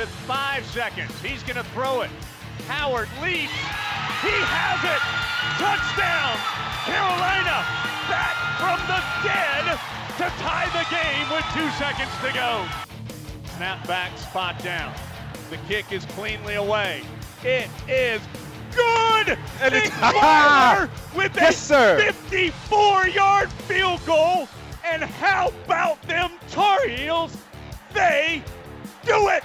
with five seconds. He's going to throw it. Howard leaps. He has it. Touchdown. Carolina back from the dead to tie the game with two seconds to go. Snap back, spot down. The kick is cleanly away. It is good. And Nick it's- ah! Weiler with Yes, a sir. 54-yard field goal. And how about them Tar Heels? They do it.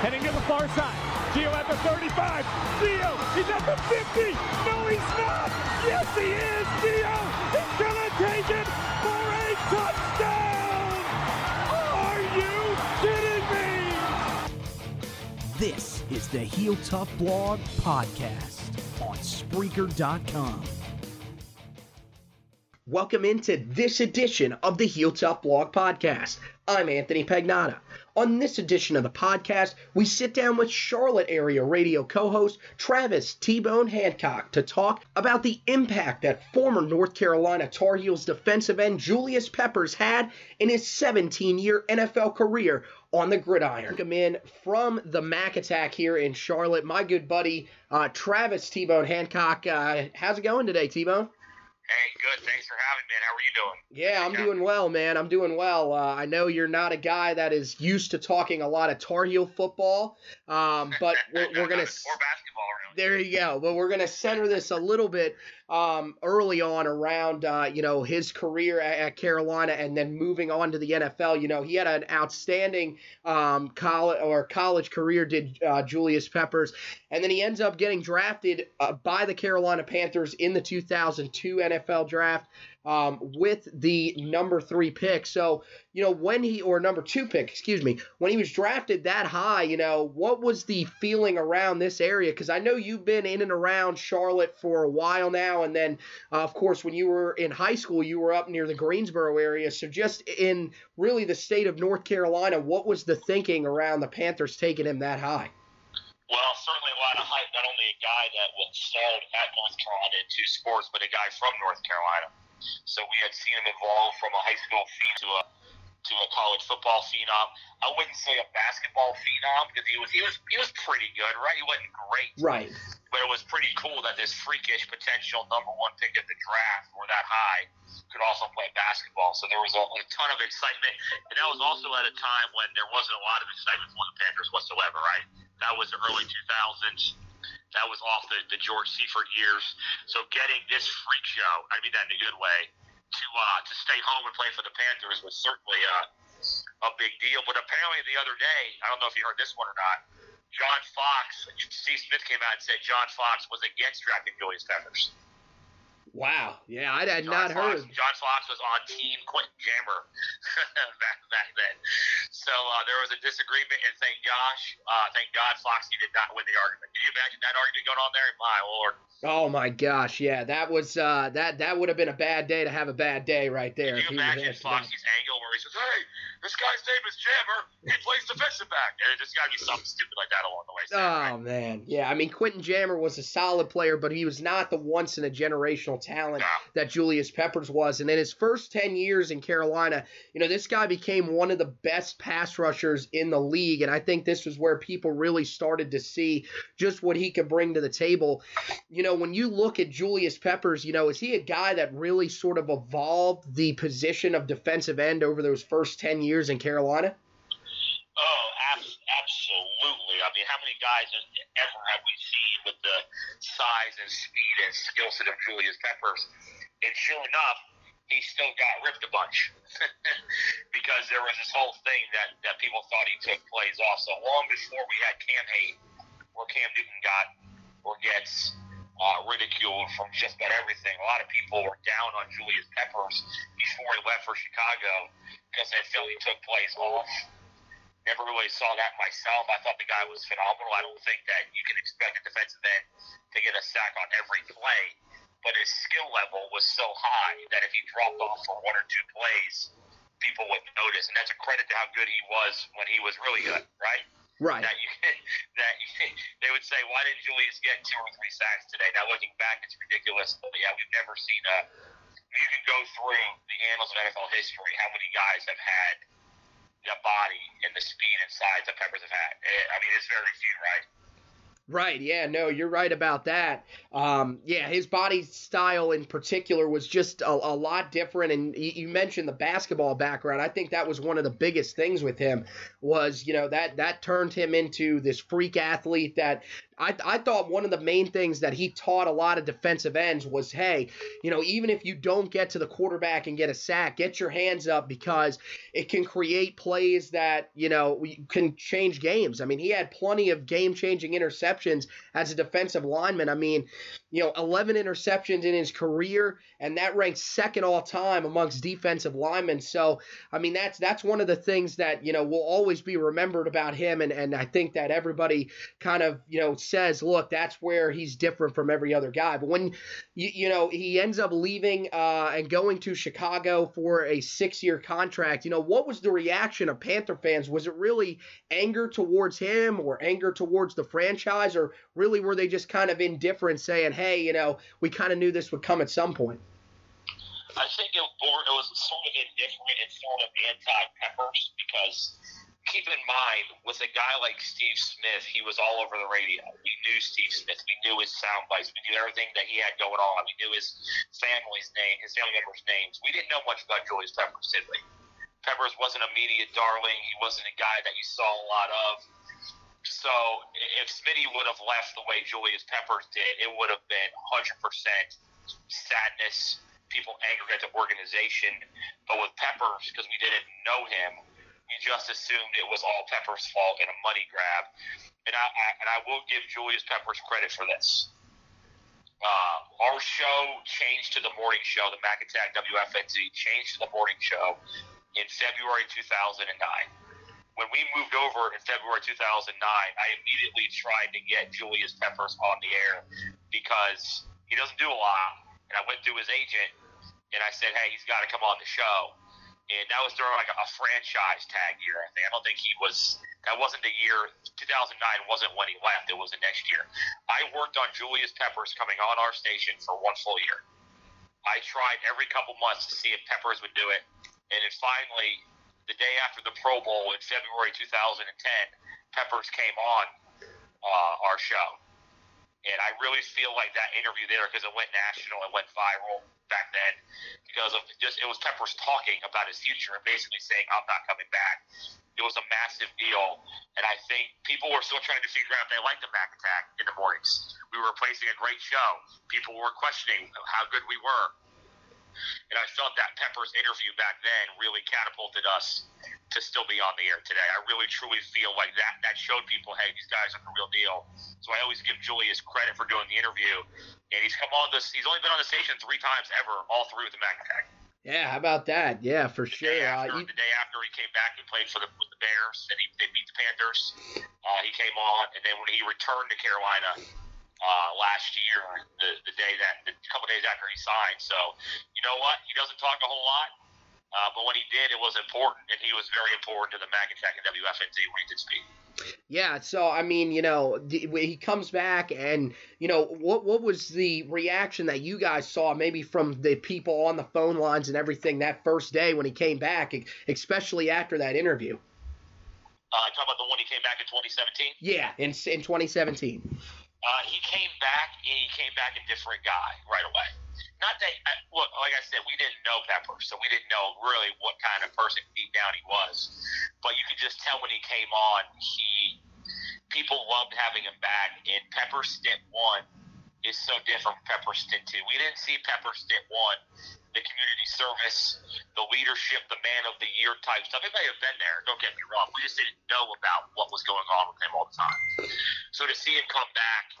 Heading to the far side. Gio at the 35. Gio, he's at the 50. No, he's not. Yes, he is. Gio, he's gonna take it for a touchdown. Are you kidding me? This is the Heel Tough Blog Podcast on Spreaker.com. Welcome into this edition of the Heel Tough Blog Podcast. I'm Anthony Pagnotta. On this edition of the podcast, we sit down with Charlotte area radio co host Travis T Bone Hancock to talk about the impact that former North Carolina Tar Heels defensive end Julius Peppers had in his 17 year NFL career on the gridiron. Come in from the Mac Attack here in Charlotte, my good buddy uh, Travis T Bone Hancock. Uh, how's it going today, T Bone? Hey, good. Thanks for having me, man. How are you doing? Yeah, I'm doing well, man. I'm doing well. Uh, I know you're not a guy that is used to talking a lot of Tar Heel football, um, but we're, we're gonna. More basketball. There you go. But we're gonna center this a little bit um, early on around uh, you know his career at, at Carolina and then moving on to the NFL. You know he had an outstanding um, college or college career. Did uh, Julius Peppers, and then he ends up getting drafted uh, by the Carolina Panthers in the 2002 NFL draft um, with the number three pick. So, you know, when he, or number two pick, excuse me, when he was drafted that high, you know, what was the feeling around this area? Because I know you've been in and around Charlotte for a while now. And then, uh, of course, when you were in high school, you were up near the Greensboro area. So, just in really the state of North Carolina, what was the thinking around the Panthers taking him that high? Well, certainly a lot of hype. Not only a guy that was sold at North Carolina in two sports, but a guy from North Carolina. So we had seen him evolve from a high school phenom to a to a college football phenom. I wouldn't say a basketball phenom because he was he was he was pretty good, right? He wasn't great, Right. but it was pretty cool that this freakish potential number one pick at the draft or that high could also play basketball. So there was a, a ton of excitement, and that was also at a time when there wasn't a lot of excitement for the Panthers whatsoever, right? That was the early 2000s. That was off the, the George Seifert years. So getting this freak show, I mean that in a good way, to uh, to stay home and play for the Panthers was certainly uh, a big deal. But apparently the other day, I don't know if you heard this one or not. John Fox, Steve Smith came out and said John Fox was against drafting Julius Peppers. Wow. Yeah, I had John not Fox, heard. John Fox was on Team Quentin Jammer back back then. So uh, there was a disagreement, and thank gosh, uh, thank God, Foxy did not win the argument. Can you imagine that argument going on there? My lord. Oh my gosh, yeah, that was uh, that that would have been a bad day to have a bad day right there. Can you imagine Foxy's angle where he says, "Hey, this guy's name is Jammer. He plays defensive back." And there's got to be something stupid like that along the way. so, Oh right? man, yeah. I mean, Quentin Jammer was a solid player, but he was not the once in a generational talent No. that Julius Peppers was. And in his first ten years in Carolina, you know, this guy became one of the best pass rushers in the league. And I think this was where people really started to see just what he could bring to the table. You know, when you look at Julius Peppers, you know, is he a guy that really sort of evolved the position of defensive end over those first ten years in Carolina? Oh, abs- absolutely. I mean, how many guys ever have we seen with the size and speed and skill set of Julius Peppers? And sure enough, he still got ripped a bunch because there was this whole thing that, that people thought he took plays off. So long before we had Cam hate, where Cam Newton got or gets uh, ridiculed from just about everything. A lot of people were down on Julius Peppers before he left for Chicago because felt he took plays off Never really saw that myself. I thought the guy was phenomenal. I don't think that you can expect a defensive end to get a sack on every play, but his skill level was so high that if he dropped off for one or two plays, people would notice. And that's a credit to how good he was when he was really good, right? Right. That you that they would say, why didn't Julius get two or three sacks today? Now looking back, it's ridiculous. But yeah, we've never seen a. You can go through the annals of NFL history. How many guys have had the body and the speed and size that Peppers have had? Eh, I mean, it's very few, right? Right. Yeah. No, you're right about that. Um, yeah, his body style in particular was just a, a lot different. And you, you, mentioned the basketball background. I think that was one of the biggest things with him was you know that that turned him into this freak athlete that I, I thought one of the main things that he taught a lot of defensive ends was hey, you know, even if you don't get to the quarterback and get a sack, get your hands up because it can create plays that, you know, can change games. I mean, he had plenty of game changing interceptions as a defensive lineman. I mean, you know, 11 interceptions in his career, and that ranks second all time amongst defensive linemen. So, I mean, that's that's one of the things that you know will always be remembered about him, and and I think that everybody kind of you know says, look, that's where he's different from every other guy. But when you you know he ends up leaving uh, and going to Chicago for a six-year contract, you know, what was the reaction of Panther fans? Was it really anger towards him, or anger towards the franchise, or really were they just kind of indifferent, saying, hey you know, we kind of knew this would come at some point? I think it, it was sort of indifferent and sort of anti-Peppers because keep in mind, with a guy like Steve Smith, he was all over the radio. We knew Steve Smith. We knew his sound bites. We knew everything that he had going on. We knew his family's name, his family members' names. We didn't know much about Julius Peppers, did? Peppers wasn't a media darling. He wasn't a guy that you saw a lot of. So if Smitty would have left the way Julius Peppers did, it would have been 100% sadness, people angry at the organization. But with Peppers, because we didn't know him, we just assumed it was all Peppers' fault and a money grab. And I, I and I will give Julius Peppers credit for this. Uh, our show changed to the morning show. The Mac Attack WFNZ changed to the morning show in February 2009 when we moved over in February 2009, I immediately tried to get Julius Peppers on the air because he doesn't do a lot. And I went through his agent and I said, hey, he's got to come on the show. And that was during like a, franchise tag year, I think. I don't think he was, that wasn't the year, 2009 wasn't when he left, it was the next year. I worked on Julius Peppers coming on our station for one full year. I tried every couple months to see if Peppers would do it. And then finally, the day after the Pro Bowl in February 2010, Peppers came on uh, our show. And I really feel like that interview there, because it went national, it went viral back then, because of just it was Peppers talking about his future and basically saying, I'm not coming back. It was a massive deal. And I think people were still trying to figure out if they liked the Mac Attack in the mornings. We were replacing a great show. People were questioning how good we were. And I felt that Pepper's interview back then really catapulted us to still be on the air today. I really truly feel like that that showed people, hey, these guys are the real deal. So I always give Julius credit for doing the interview. And he's come on this he's only been on the station three times ever, all through the Mac. Yeah, how about that? Yeah, for sure. The day after, uh, you... the day after he came back and played for the, with the Bears, and he, they beat the Panthers, uh, he came on, and then when he returned to Carolina, uh, last year, the, the day that, a couple days after he signed. So, you know what? He doesn't talk a whole lot, uh, but when he did, it was important, and he was very important to the Mac Attack and WFNZ when he did speak. Yeah, so I mean, you know, he comes back, and you know, what what was the reaction that you guys saw, maybe from the people on the phone lines and everything that first day when he came back, especially after that interview? Uh, talking about the one he came back in 2017. Yeah, in in 2017. Uh, he came back. And he came back a different guy right away. Not that, look, like I said, we didn't know Pepper, so we didn't know really what kind of person deep down he was. But you could just tell when he came on, he people loved having him back. And Pepper Stint One is so different from Pepper Stint Two. We didn't see Pepper Stint One the community service, the leadership, the man of the year type stuff. It may have been there, don't get me wrong. We just didn't know about what was going on with him all the time. So to see him come back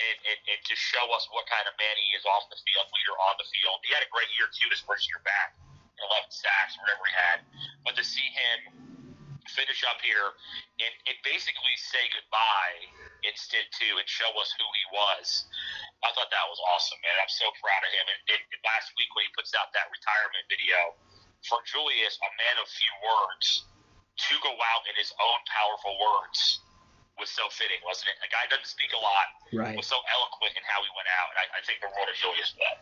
and, and, and to show us what kind of man he is off the field, leader on the field. He had a great year too, his first year back, 11 sacks, whatever he had. But to see him finish up here and, and basically say goodbye instead too and show us who he was. I thought that was awesome, man. I'm so proud of him. And, and, and last week when he puts out that retirement video for Julius, a man of few words, to go out in his own powerful words was so fitting, wasn't it? A guy doesn't speak a lot, Right. was so eloquent in how he went out, and I, I think the world of Julius for that.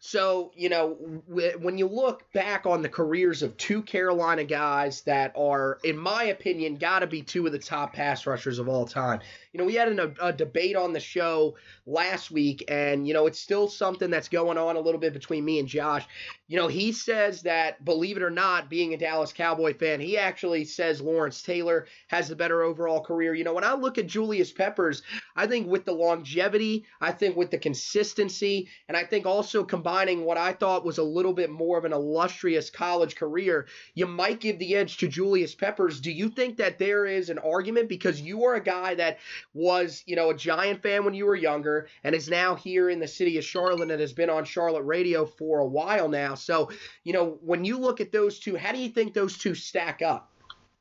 So, you know, w- when you look back on the careers of two Carolina guys that are, in my opinion, got to be two of the top pass rushers of all time. You know, we had an, a, a debate on the show last week, and, you know, it's still something that's going on a little bit between me and Josh. You know, he says that, believe it or not, being a Dallas Cowboy fan, he actually says Lawrence Taylor has the better overall career. You know, when I look at Julius Peppers, I think with the longevity, I think with the consistency, and I think also combining what I thought was a little bit more of an illustrious college career, you might give the edge to Julius Peppers. Do you think that there is an argument because you are a guy that was, you know, a Giant fan when you were younger and is now here in the city of Charlotte and has been on Charlotte radio for a while now. So, you know, when you look at those two, how do you think those two stack up?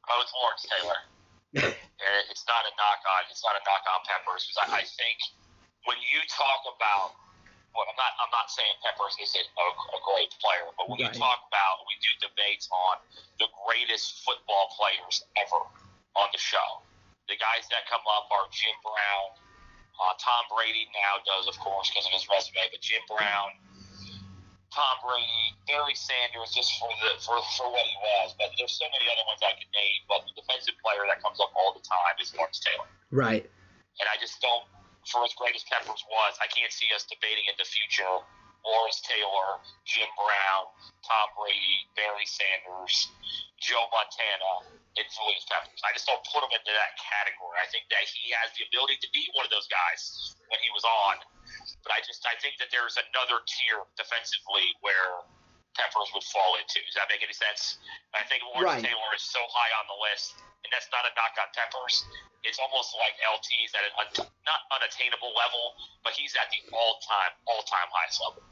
Oh, it's Lawrence Taylor. it's not a knock on it's not a knock on Peppers because I, I think when you talk about well, I'm not I'm not saying Peppers isn't a, a great player, but when Right. you talk about we do debates on the greatest football players ever on the show. The guys that come up are Jim Brown, uh, Tom Brady now does of course because of his resume, but Jim Brown, Tom Brady, Barry Sanders, just for the for, for what he was. But there's so many other ones I could name. But the defensive player that comes up all the time is Lawrence Taylor. Right. And I just don't, for as great as Peppers was, I can't see us debating in the future Lawrence Taylor, Jim Brown, Tom Brady, Barry Sanders, Joe Montana, and Julius Peppers. I just don't put him into that category. I think that he has the ability to be one of those guys when he was on. But I just I think that there's another tier defensively where Peppers would fall into. Does that make any sense? I think Lawrence Right. Taylor is so high on the list, and that's not a knock on Peppers. It's almost like LT's at an un- not unattainable level, but he's at the all-time, all-time highest level.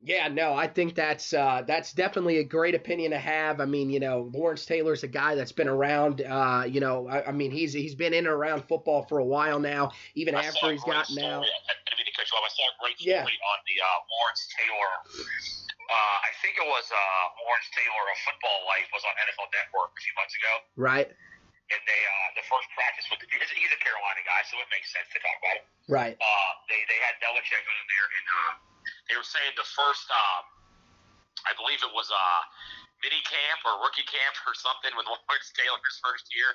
Yeah, no, I think that's uh, that's definitely a great opinion to have. I mean, you know, Lawrence Taylor's a guy that's been around. Uh, you know, I, I mean, he's he's been in and around football for a while now, even I after he's gotten story. out. I didn't mean to cut you off. I saw a great Yeah. on the uh, Lawrence Taylor. Uh, I think it was uh, Lawrence Taylor, a football life, was on NFL Network a few months ago, Right, and they uh, the first practice with the, he's a Carolina guy, so it makes sense to talk about him. right, uh, they they had Belichick on there, and uh, they were saying the first, um, I believe it was uh, mini camp or rookie camp or something with Lawrence Taylor's first year.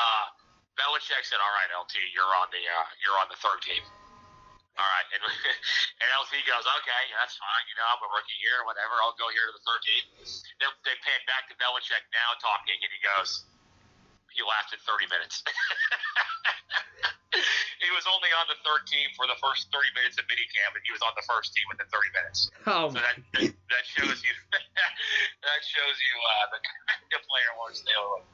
Uh, Belichick said, "All right, LT, you're on the uh, you're on the third team." All right, and, and LT goes, "Okay, that's fine. You know, I'm a rookie here, whatever. I'll go here to the third team." Then they pan back to Belichick now talking, and he goes, "He lasted 30 minutes." he was only on the third team for the first 30 minutes of minicamp, and he was on the first team within 30 minutes. oh, So that that shows you that shows you uh, the kind of player Lawrence Taylor was.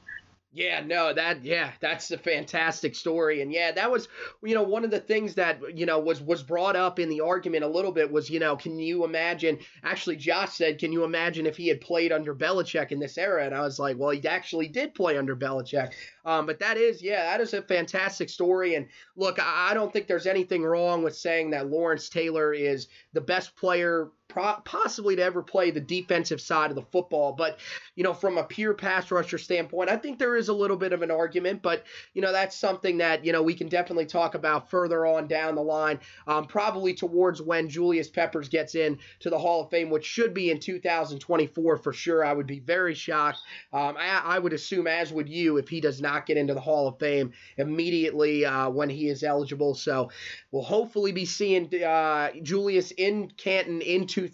Yeah, no, that yeah, that's a fantastic story, and yeah, that was you know one of the things that you know was was brought up in the argument a little bit was you know can you imagine? Actually, Josh said, can you imagine if he had played under Belichick in this era? And I was like, well, he actually did play under Belichick. Um, but that is yeah, that is a fantastic story, and look, I, I don't think there's anything wrong with saying that Lawrence Taylor is the best player. Pro- possibly to ever play the defensive side of the football, but you know, from a pure pass rusher standpoint, I think there is a little bit of an argument, but you know, that's something that you know we can definitely talk about further on down the line, um, probably towards when Julius Peppers gets in to the Hall of Fame, which should be in 2024 for sure. I would be very shocked. Um, I, I would assume, as would you, if he does not get into the Hall of Fame immediately uh, when he is eligible. So we'll hopefully be seeing uh, Julius in Canton in 2024,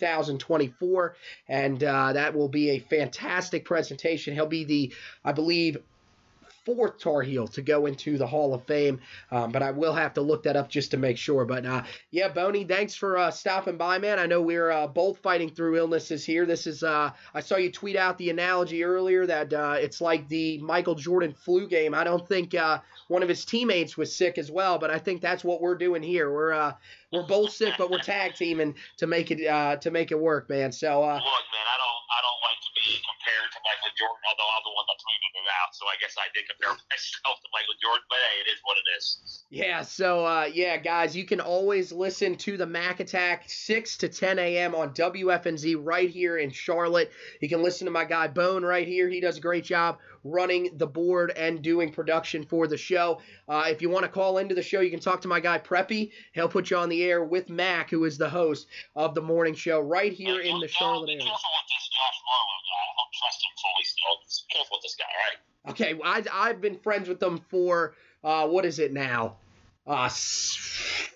and uh, that will be a fantastic presentation. He'll be the, I believe, fourth Tar Heel to go into the Hall of Fame, um, but I will have to look that up just to make sure. But uh, yeah, Boney, thanks for uh, stopping by, man. I know we're uh, both fighting through illnesses here. This is uh, I saw you tweet out the analogy earlier that uh, it's like the Michael Jordan flu game. I don't think uh, one of his teammates was sick as well, but I think that's what we're doing here. We're we're both sick, but we're tag teaming to make it to make it work, man. So Look, man, I don't I don't like compared to Michael Jordan, although I'm the one that tweeted it out. So I guess I did compare myself to Michael Jordan, but hey, it is what it is. Yeah, so uh, yeah, guys, you can always listen to the Mac Attack 6 to 10 a.m. on WFNZ right here in Charlotte. You can listen to my guy Bone right here. He does a great job running the board and doing production for the show. Uh, if you want to call into the show, you can talk to my guy Preppy. He'll put you on the air with Mac, who is the host of the morning show right here in the Charlotte area. Be careful with this Josh Marlowe guy. I don't trust him fully still. Be careful with this guy, all right? Okay, I, I've been friends with them for, uh, what is it now? Uh, s-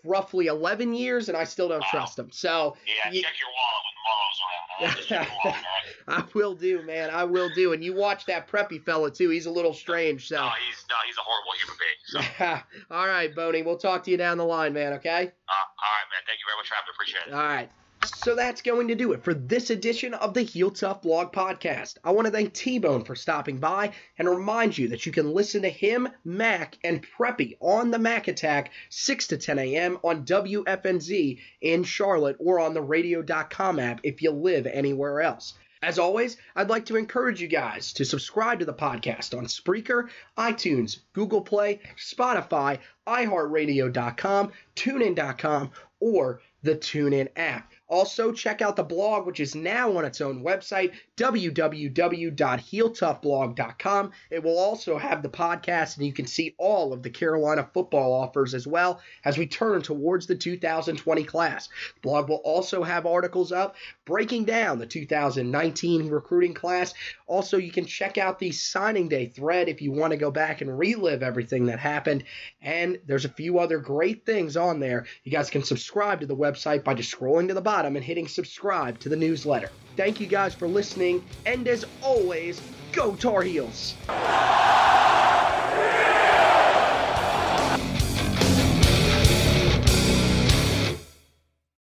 roughly 11 years, and I still don't Wow. trust them. So, Yeah, Ye- check your wallet when Marlowe's around. All right? Just check your wallet, all right? I will do, man. I will do. And you watch that preppy fella too. He's a little strange. So, No, he's no, he's a horrible human being. So, all right, Boney. We'll talk to you down the line, man. Okay. uh, all right, man. Thank you very much for having me. Appreciate it. All right. So that's going to do it for this edition of the Heel Tough Blog Podcast. I want to thank T Bone for stopping by and remind you that you can listen to him, Mac, and Preppy on the Mac Attack 6 to 10 a.m. on WFNZ in Charlotte or on the radio.com app if you live anywhere else. As always, I'd like to encourage you guys to subscribe to the podcast on Spreaker, iTunes, Google Play, Spotify, iHeartRadio.com, TuneIn.com, or the TuneIn app. Also, check out the blog, which is now on its own website, www.heeltoughblog.com. It will also have the podcast, and you can see all of the Carolina football offers as well as we turn towards the 2020 class. The blog will also have articles up breaking down the 2019 recruiting class. Also, you can check out the signing day thread if you want to go back and relive everything that happened. And there's a few other great things on there. You guys can subscribe to the website by just scrolling to the bottom and hitting subscribe to the newsletter. Thank you guys for listening, and as always, go Tar Heels!